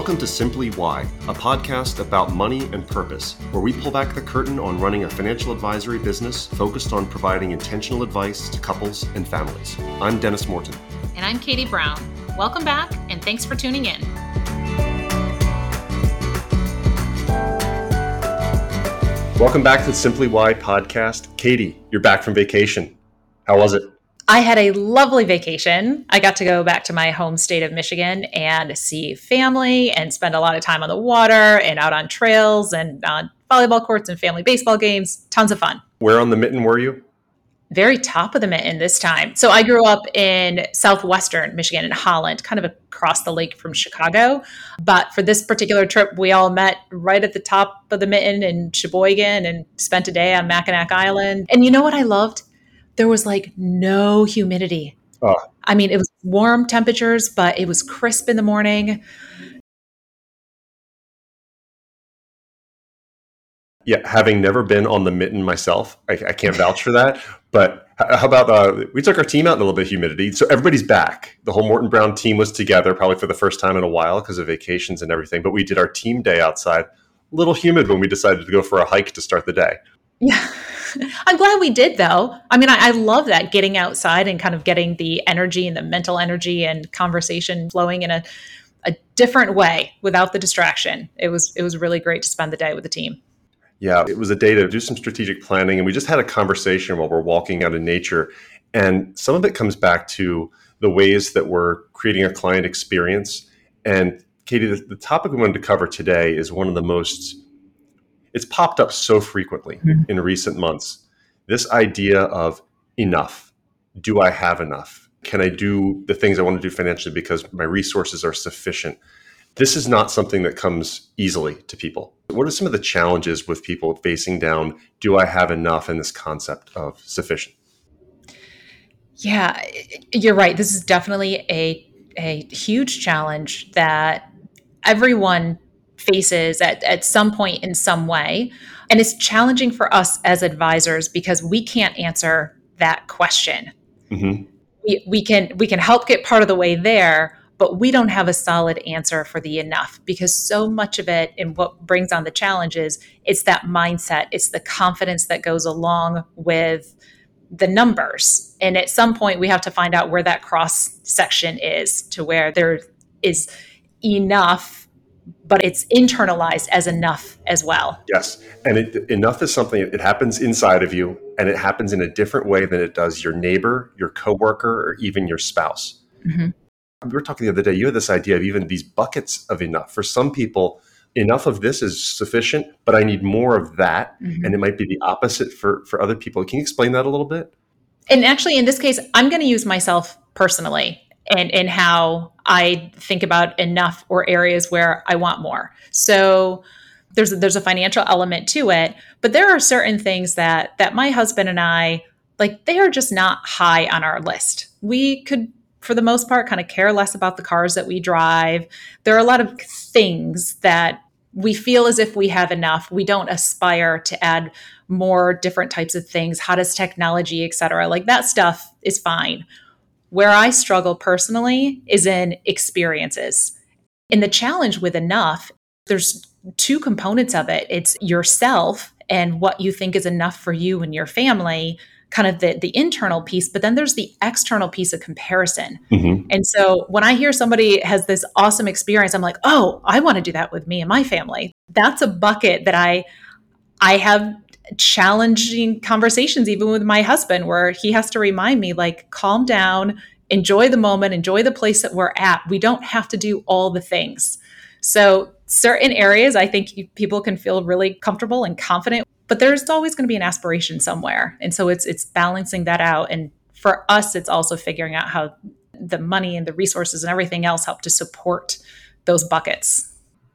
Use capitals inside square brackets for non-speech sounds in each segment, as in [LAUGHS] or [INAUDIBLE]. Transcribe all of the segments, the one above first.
Welcome to Simply Why, a podcast about money and purpose, where we pull back the curtain on running a financial advisory business focused on providing intentional advice to couples and families. I'm Dennis Morton. And I'm Katie Brown. Welcome back, and thanks for tuning in. Welcome back to the Simply Why podcast. Katie, you're back from vacation. How was it? I had a lovely vacation. I got to go back to my home state of Michigan and see family and spend a lot of time on the water and out on trails and on volleyball courts and family baseball games. Tons of fun. Where on the mitten were you? Very top of the mitten this time. So I grew up in southwestern Michigan in Holland, kind of across the lake from Chicago. But for this particular trip, we all met right at the top of the mitten in Cheboygan and spent a day on Mackinac Island. And you know what I loved? There was like no humidity. Oh. I mean, it was warm temperatures, but it was crisp in the morning. Yeah, having never been on the mitten myself, I, I can't vouch for that. But how about uh, we took our team out in a little bit of humidity, so everybody's back. The whole Morton Brown team was together, probably for the first time in a while because of vacations and everything. But we did our team day outside. A little humid when we decided to go for a hike to start the day. Yeah. [LAUGHS] I'm glad we did though. I mean, I, I, love that getting outside and kind of getting the energy and the mental energy and conversation flowing in a, a different way without the distraction. It was it was really great to spend the day with the team. Yeah, it was a day to do some strategic planning, and we just had a conversation while we're walking out in nature. And some of it comes back to the ways that we're creating a client experience. And Katie, the, the topic we wanted to cover today is one of the most it's popped up so frequently mm-hmm. in recent months. This idea of enough. Do I have enough? Can I do the things I want to do financially because my resources are sufficient? This is not something that comes easily to people. What are some of the challenges with people facing down? Do I have enough in this concept of sufficient? Yeah, you're right. This is definitely a a huge challenge that everyone faces at, at some point in some way. And it's challenging for us as advisors because we can't answer that question. Mm-hmm. We, we can we can help get part of the way there, but we don't have a solid answer for the enough because so much of it and what brings on the challenges it's that mindset it's the confidence that goes along with the numbers and at some point we have to find out where that cross section is to where there is enough but it's internalized as enough as well. Yes. And it, enough is something, it happens inside of you and it happens in a different way than it does your neighbor, your coworker, or even your spouse. Mm-hmm. We were talking the other day, you had this idea of even these buckets of enough. For some people, enough of this is sufficient, but I need more of that. Mm-hmm. And it might be the opposite for, for other people. Can you explain that a little bit? And actually, in this case, I'm going to use myself personally and and how I think about enough or areas where I want more. So there's a, there's a financial element to it, but there are certain things that that my husband and I like they are just not high on our list. We could for the most part kind of care less about the cars that we drive. There are a lot of things that we feel as if we have enough. We don't aspire to add more different types of things, hottest technology, et cetera. Like that stuff is fine where I struggle personally is in experiences. And the challenge with enough, there's two components of it it's yourself and what you think is enough for you and your family kind of the the internal piece but then there's the external piece of comparison mm-hmm. and so when i hear somebody has this awesome experience i'm like oh i want to do that with me and my family that's a bucket that i i have challenging conversations even with my husband where he has to remind me like calm down enjoy the moment enjoy the place that we're at. We don't have to do all the things. So certain areas i think people can feel really comfortable and confident but there's always going to be an aspiration somewhere. And so it's it's balancing that out. And for us it's also figuring out how the money and the resources and everything else help to support those buckets.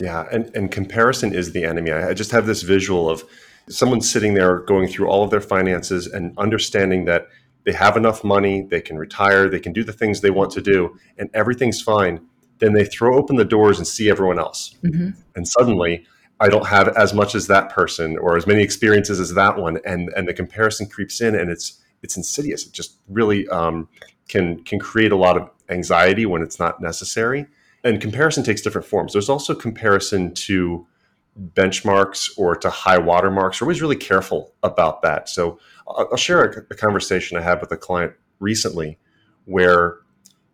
Yeah and, and comparison is the enemy. I just have this visual of someone sitting there going through all of their finances and understanding that they have enough money, they can retire, they can do the things they want to do, and everything's fine. Then they throw open the doors and see everyone else. Mm-hmm. And suddenly, I don't have as much as that person or as many experiences as that one. And, and the comparison creeps in and it's, it's insidious. It just really um, can, can create a lot of anxiety when it's not necessary. and comparison takes different forms. There's also comparison to benchmarks or to high watermarks. We're always really careful about that. So I'll share a, a conversation I had with a client recently where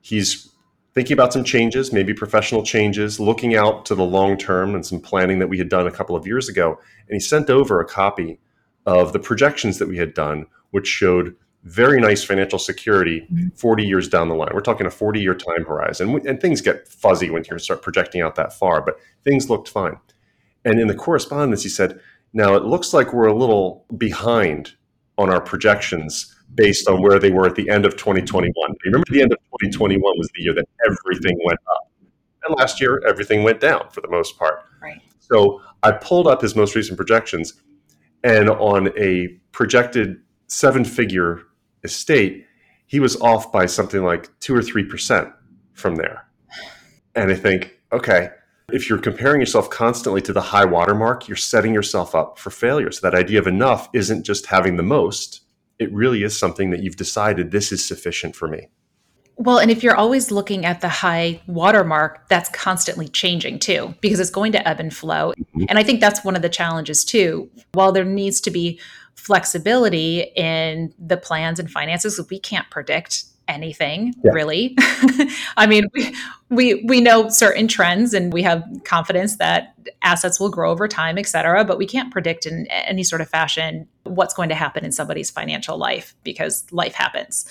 he's thinking about some changes, maybe professional changes, looking out to the long term and some planning that we had done a couple of years ago. And he sent over a copy of the projections that we had done, which showed very nice financial security mm-hmm. 40 years down the line. We're talking a 40 year time horizon. And things get fuzzy when you start projecting out that far, but things looked fine. And in the correspondence, he said, Now it looks like we're a little behind on our projections based on where they were at the end of 2021. Remember, the end of 2021 was the year that everything went up. And last year, everything went down for the most part. Right. So I pulled up his most recent projections, and on a projected seven figure estate, he was off by something like two or 3% from there. And I think, okay, if you're comparing yourself constantly to the high watermark, you're setting yourself up for failure. So that idea of enough isn't just having the most, it really is something that you've decided this is sufficient for me. Well, and if you're always looking at the high watermark, that's constantly changing too, because it's going to ebb and flow. Mm-hmm. And I think that's one of the challenges too. While there needs to be flexibility in the plans and finances, we can't predict anything yeah. really. [LAUGHS] I mean, we, we we know certain trends and we have confidence that assets will grow over time, et cetera, but we can't predict in any sort of fashion what's going to happen in somebody's financial life because life happens.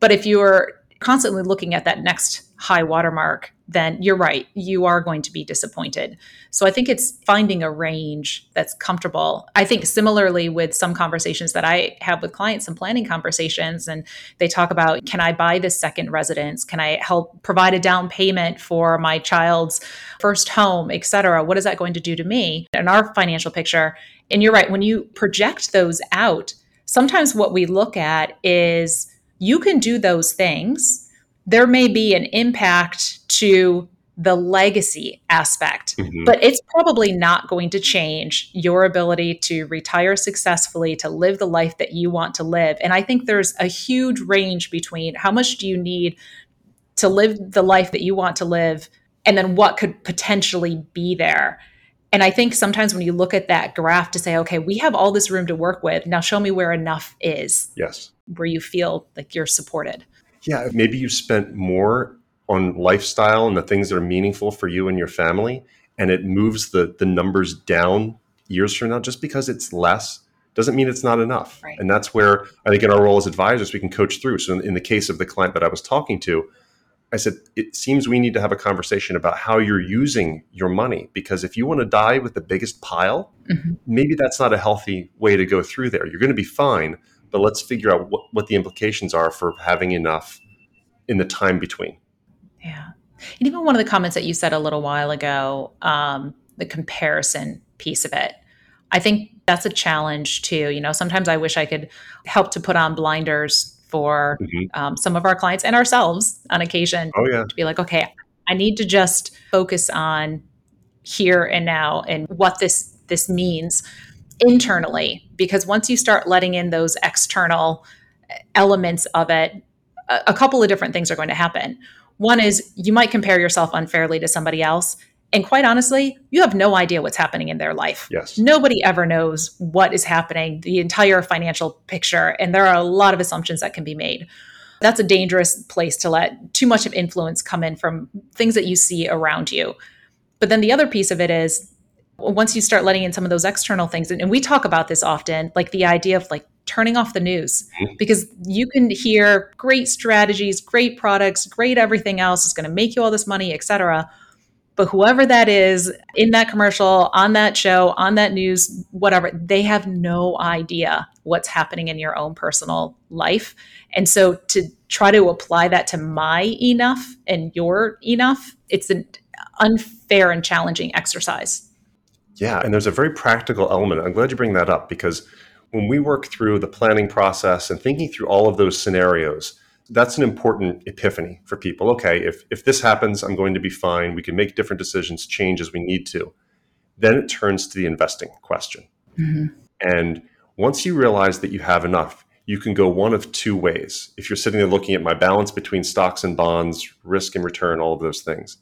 But if you're constantly looking at that next high watermark, then you're right, you are going to be disappointed. So I think it's finding a range that's comfortable. I think similarly with some conversations that I have with clients, some planning conversations, and they talk about can I buy this second residence? Can I help provide a down payment for my child's first home, et cetera? What is that going to do to me in our financial picture? And you're right, when you project those out, sometimes what we look at is you can do those things there may be an impact to the legacy aspect, mm-hmm. but it's probably not going to change your ability to retire successfully, to live the life that you want to live. And I think there's a huge range between how much do you need to live the life that you want to live, and then what could potentially be there. And I think sometimes when you look at that graph to say, okay, we have all this room to work with. Now show me where enough is. Yes. Where you feel like you're supported yeah, maybe you spent more on lifestyle and the things that are meaningful for you and your family, and it moves the the numbers down years from now. Just because it's less doesn't mean it's not enough. Right. And that's where I think in our role as advisors we can coach through. So in, in the case of the client that I was talking to, I said it seems we need to have a conversation about how you're using your money because if you want to die with the biggest pile, mm-hmm. maybe that's not a healthy way to go through there. You're going to be fine, but let's figure out what, what the implications are for having enough in the time between. Yeah. And even one of the comments that you said a little while ago, um, the comparison piece of it, I think that's a challenge too. You know, sometimes I wish I could help to put on blinders for mm-hmm. um, some of our clients and ourselves on occasion. Oh, yeah. To be like, okay, I need to just focus on here and now and what this this means internally because once you start letting in those external elements of it a, a couple of different things are going to happen one is you might compare yourself unfairly to somebody else and quite honestly, you have no idea what's happening in their life. Yes. Nobody ever knows what is happening, the entire financial picture. And there are a lot of assumptions that can be made. That's a dangerous place to let too much of influence come in from things that you see around you. But then the other piece of it is once you start letting in some of those external things and, and we talk about this often like the idea of like turning off the news mm-hmm. because you can hear great strategies great products great everything else is going to make you all this money etc but whoever that is in that commercial on that show on that news whatever they have no idea what's happening in your own personal life and so to try to apply that to my enough and your enough it's an unfair and challenging exercise yeah, and there's a very practical element. I'm glad you bring that up because when we work through the planning process and thinking through all of those scenarios, that's an important epiphany for people. Okay, if, if this happens, I'm going to be fine. We can make different decisions, change as we need to. Then it turns to the investing question. Mm-hmm. And once you realize that you have enough, you can go one of two ways. If you're sitting there looking at my balance between stocks and bonds, risk and return, all of those things,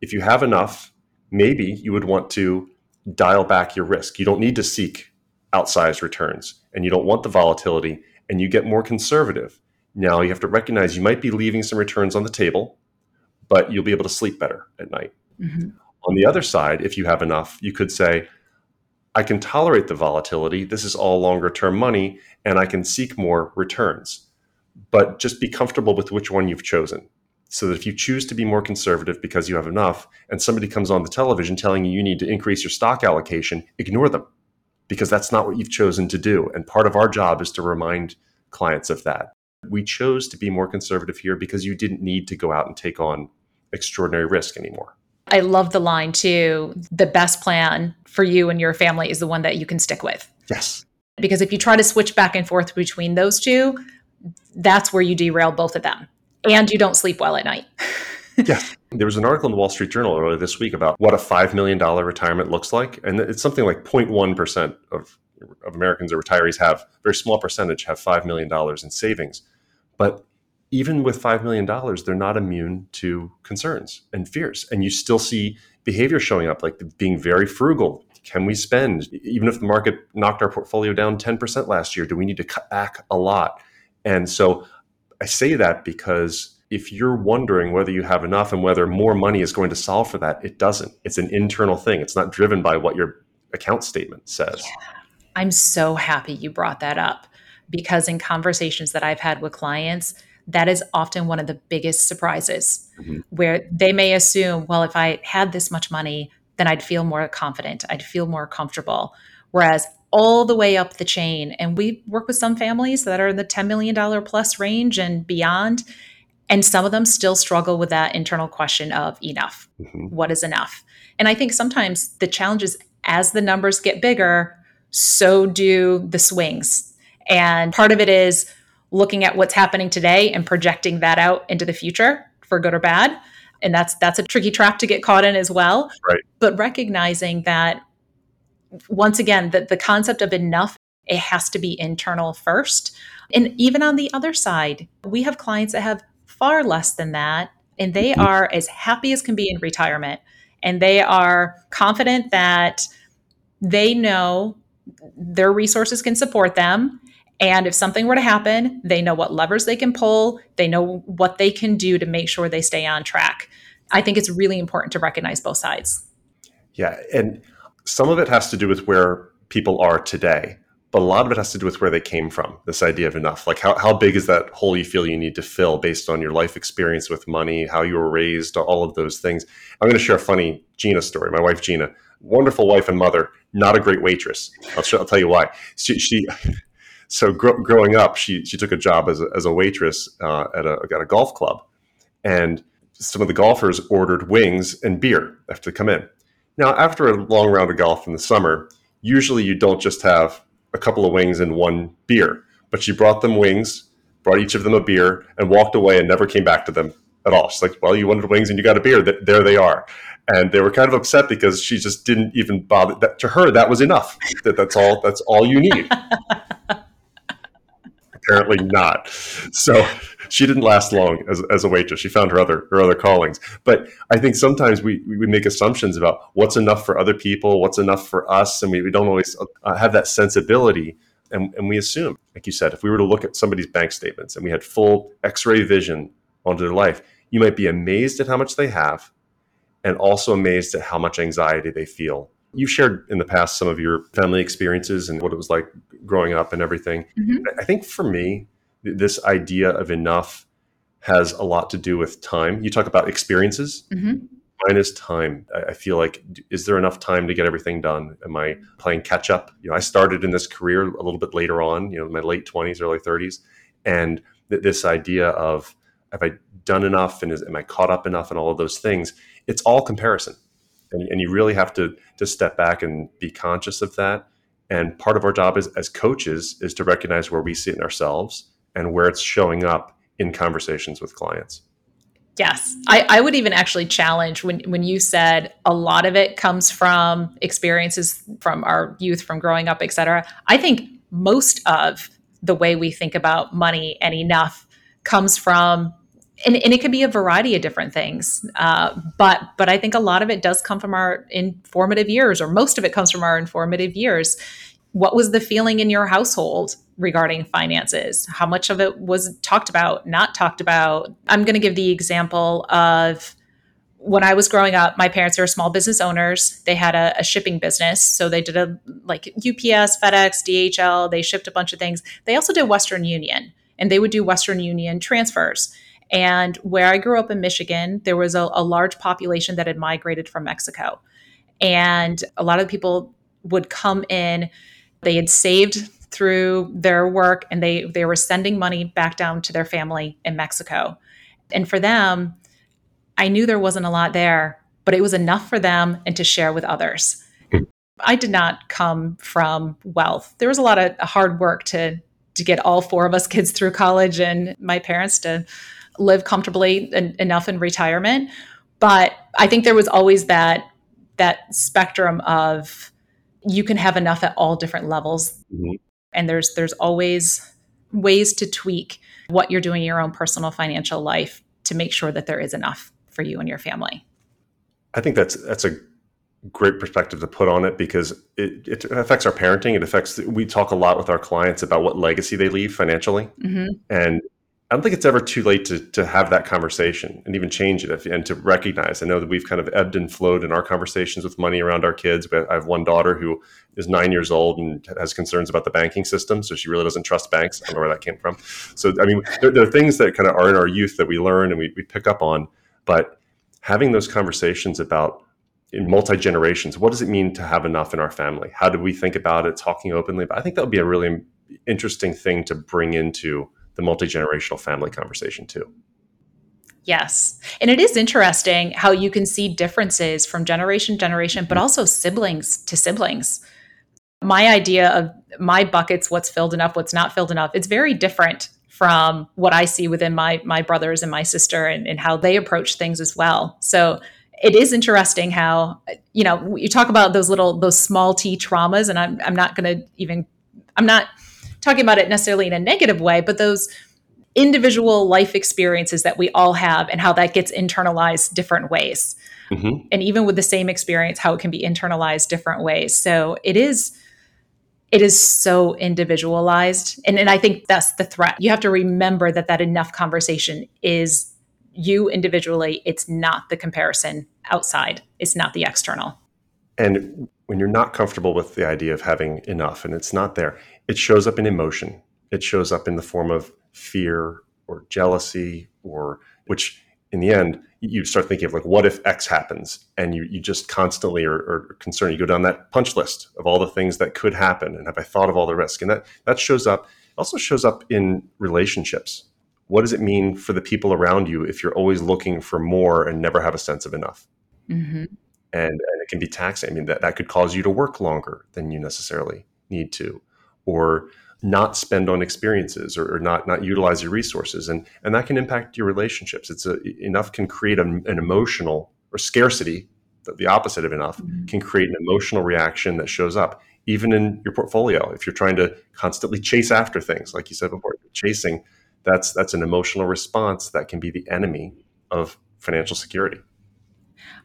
if you have enough, maybe you would want to dial back your risk. You don't need to seek outsized returns and you don't want the volatility and you get more conservative. Now you have to recognize you might be leaving some returns on the table, but you'll be able to sleep better at night. Mm-hmm. On the other side, if you have enough, you could say, I can tolerate the volatility. This is all longer term money, and I can seek more returns. But just be comfortable with which one you've chosen. So that if you choose to be more conservative because you have enough, and somebody comes on the television telling you you need to increase your stock allocation, ignore them because that's not what you've chosen to do. And part of our job is to remind clients of that. We chose to be more conservative here because you didn't need to go out and take on extraordinary risk anymore. I love the line too. The best plan for you and your family is the one that you can stick with. Yes. Because if you try to switch back and forth between those two, that's where you derail both of them and you don't sleep well at night. [LAUGHS] yes. There was an article in the Wall Street Journal earlier this week about what a $5 million retirement looks like. And it's something like 0.1% of, of Americans or retirees have, a very small percentage have $5 million in savings. But even with $5 million, they're not immune to concerns and fears. And you still see behavior showing up, like being very frugal. Can we spend? Even if the market knocked our portfolio down 10% last year, do we need to cut back a lot? And so I say that because if you're wondering whether you have enough and whether more money is going to solve for that, it doesn't. It's an internal thing. It's not driven by what your account statement says. Yeah. I'm so happy you brought that up because in conversations that I've had with clients, that is often one of the biggest surprises mm-hmm. where they may assume, well, if I had this much money, then I'd feel more confident, I'd feel more comfortable. Whereas all the way up the chain, and we work with some families that are in the $10 million plus range and beyond. And some of them still struggle with that internal question of enough. Mm-hmm. What is enough? And I think sometimes the challenge is as the numbers get bigger, so do the swings. And part of it is looking at what's happening today and projecting that out into the future for good or bad. And that's that's a tricky trap to get caught in as well. Right. But recognizing that once again that the concept of enough it has to be internal first. And even on the other side we have clients that have far less than that and they mm-hmm. are as happy as can be in retirement. And they are confident that they know their resources can support them and if something were to happen, they know what levers they can pull, they know what they can do to make sure they stay on track. I think it's really important to recognize both sides. Yeah. And some of it has to do with where people are today, but a lot of it has to do with where they came from. This idea of enough. Like, how, how big is that hole you feel you need to fill based on your life experience with money, how you were raised, all of those things. I'm going to share a funny Gina story. My wife, Gina, wonderful wife and mother, not a great waitress. I'll, I'll tell you why. She, she so growing up, she she took a job as a, as a waitress uh, at a at a golf club, and some of the golfers ordered wings and beer after they come in. Now, after a long round of golf in the summer, usually you don't just have a couple of wings and one beer, but she brought them wings, brought each of them a beer, and walked away and never came back to them at all. She's like, "Well, you wanted wings and you got a beer. There they are." And they were kind of upset because she just didn't even bother. That, to her, that was enough. That that's all. That's all you need. [LAUGHS] apparently not. So she didn't last long as, as a waitress. She found her other her other callings. But I think sometimes we, we make assumptions about what's enough for other people, what's enough for us, and we, we don't always uh, have that sensibility. And, and we assume, like you said, if we were to look at somebody's bank statements and we had full X-ray vision onto their life, you might be amazed at how much they have, and also amazed at how much anxiety they feel you shared in the past some of your family experiences and what it was like growing up and everything. Mm-hmm. I think for me, this idea of enough has a lot to do with time. You talk about experiences. Mm-hmm. Mine is time. I feel like, is there enough time to get everything done? Am I playing catch up? You know, I started in this career a little bit later on, you know, my late 20s, early 30s. And th- this idea of, have I done enough and is, am I caught up enough and all of those things? It's all comparison and, and you really have to to step back and be conscious of that and part of our job is, as coaches is to recognize where we sit in ourselves and where it's showing up in conversations with clients Yes. I, I, would even actually challenge when, when you said a lot of it comes from experiences from our youth, from growing up, et cetera. I think most of the way we think about money and enough comes from and, and it could be a variety of different things. Uh, but but I think a lot of it does come from our informative years, or most of it comes from our informative years. What was the feeling in your household regarding finances? How much of it was talked about, not talked about? I'm going to give the example of when I was growing up, my parents were small business owners. They had a, a, shipping business. So they did a like UPS, FedEx, DHL, they shipped a bunch of things. They also did Western Union and they would do Western Union transfers. And where I grew up in Michigan, there was a, a large population that had migrated from Mexico. And a lot of people would come in, they had saved through their work and they, they were sending money back down to their family in Mexico. And for them, I knew there wasn't a lot there, but it was enough for them and to share with others. I did not come from wealth. There was a lot of hard work to to get all four of us kids through college and my parents to live comfortably en- enough in retirement. But I think there was always that that spectrum of you can have enough at all different levels. Mm-hmm. And there's there's always ways to tweak what you're doing in your own personal financial life to make sure that there is enough for you and your family. I think that's that's a great perspective to put on it because it, it affects our parenting. It affects we talk a lot with our clients about what legacy they leave financially, mm-hmm. and I don't think it's ever too late to to have that conversation and even change it if, and to recognize. I know that we've kind of ebbed and flowed in our conversations with money around our kids. But I have one daughter who is nine years old and has concerns about the banking system, so she really doesn't trust banks. I don't know where that came from. So I mean, there, there are things that kind of are in our youth that we learn and we, we pick up on, but having those conversations about in multi generations, what does it mean to have enough in our family? How do we think about it? Talking openly, but I think that would be a really interesting thing to bring into the multi generational family conversation too. Yes. And it is interesting how you can see differences from generation to generation, but mm-hmm. also siblings to siblings. My idea of my buckets, what's filled enough, what's not filled enough, it's very different from what I see within my my brothers and my sister and, and how they approach things as well. So it is interesting how you know you talk about those little those small t traumas and i'm, I'm not going to even i'm not talking about it necessarily in a negative way, but those individual life experiences that we all have and how that gets internalized different ways. Mm-hmm. And even with the same experience, how it can be internalized different ways. So it is it is so individualized and, and i think that's the threat you have to remember that that enough conversation is you individually it's not the comparison outside it's not the external and when you're not comfortable with the idea of having enough and it's not there it shows up in emotion. It shows up in the form of fear or jealousy, or which in the end, you start thinking of like, what if X happens? And you, you just constantly are, are, concerned. You go down that punch list of all the things that could happen. And have I thought of all the risk? And that, that shows up, also shows up in relationships. What does it mean for the people around you if you're always looking for more and never have a sense of enough? Mm-hmm. And, and it can be taxing. I mean, that, that could cause you to work longer than you necessarily need to or not spend on experiences or, or, not not utilize your resources and and that can impact your relationships it's a, enough can create a, an emotional or scarcity the opposite of enough mm-hmm. can create an emotional reaction that shows up even in your portfolio if you're trying to constantly chase after things like you said before chasing that's that's an emotional response that can be the enemy of financial security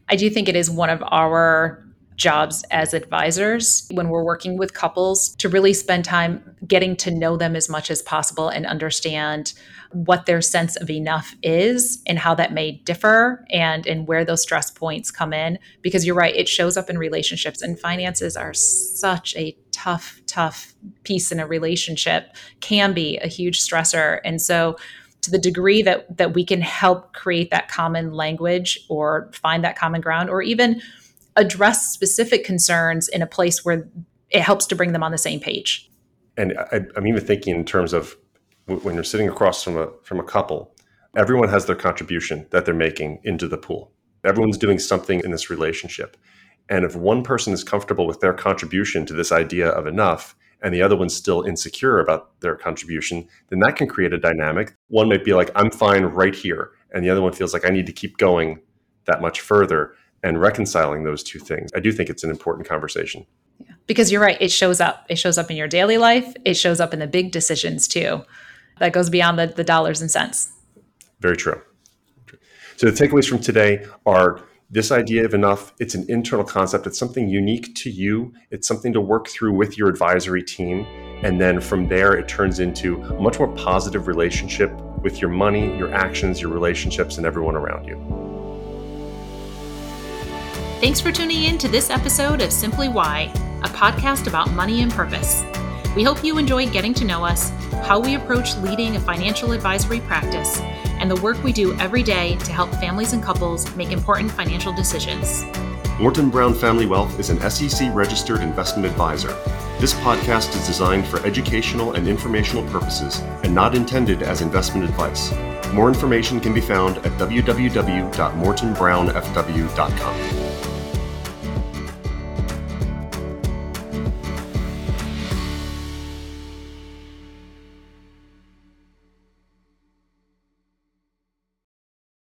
i do think it is one of our jobs as advisors when we're working with couples to really spend time getting to know them as much as possible and understand what their sense of enough is and how that may differ and and where those stress points come in. Because you're right it shows up in relationships and finances are such a tough tough piece in a relationship can be a huge stressor. And so to the degree that that we can help create that common language or find that common ground or even address specific concerns in a place where it helps to bring them on the same page. And I, am even thinking in terms of when you're sitting across from a from a couple, everyone has their contribution that they're making into the pool. Everyone's doing something in this relationship. And if one person is comfortable with their contribution to this idea of enough, and the other one's still insecure about their contribution, then that can create a dynamic. One might be like, I'm fine right here. And the other one feels like I need to keep going that much further and reconciling those two things. I do think it's an important conversation. Yeah. Because you're right, it shows up. It shows up in your daily life, it shows up in the big decisions too. That goes beyond the, the dollars and cents. Very true. So the takeaways from today are this idea of enough, it's an internal concept. It's something unique to you. It's something to work through with your advisory team. And then from there, it turns into a much more positive relationship with your money, your actions, your relationships, and everyone around you. Thanks for tuning in to this episode of Simply Why, a podcast about money and purpose. We hope you enjoy getting to know us, how we approach leading a financial advisory practice, and the work we do every day to help families and couples make important financial decisions. Morton Brown Family Wealth is an SEC registered investment advisor. This podcast is designed for educational and informational purposes and not intended as investment advice. More information can be found at www.mortonbrownfw.com.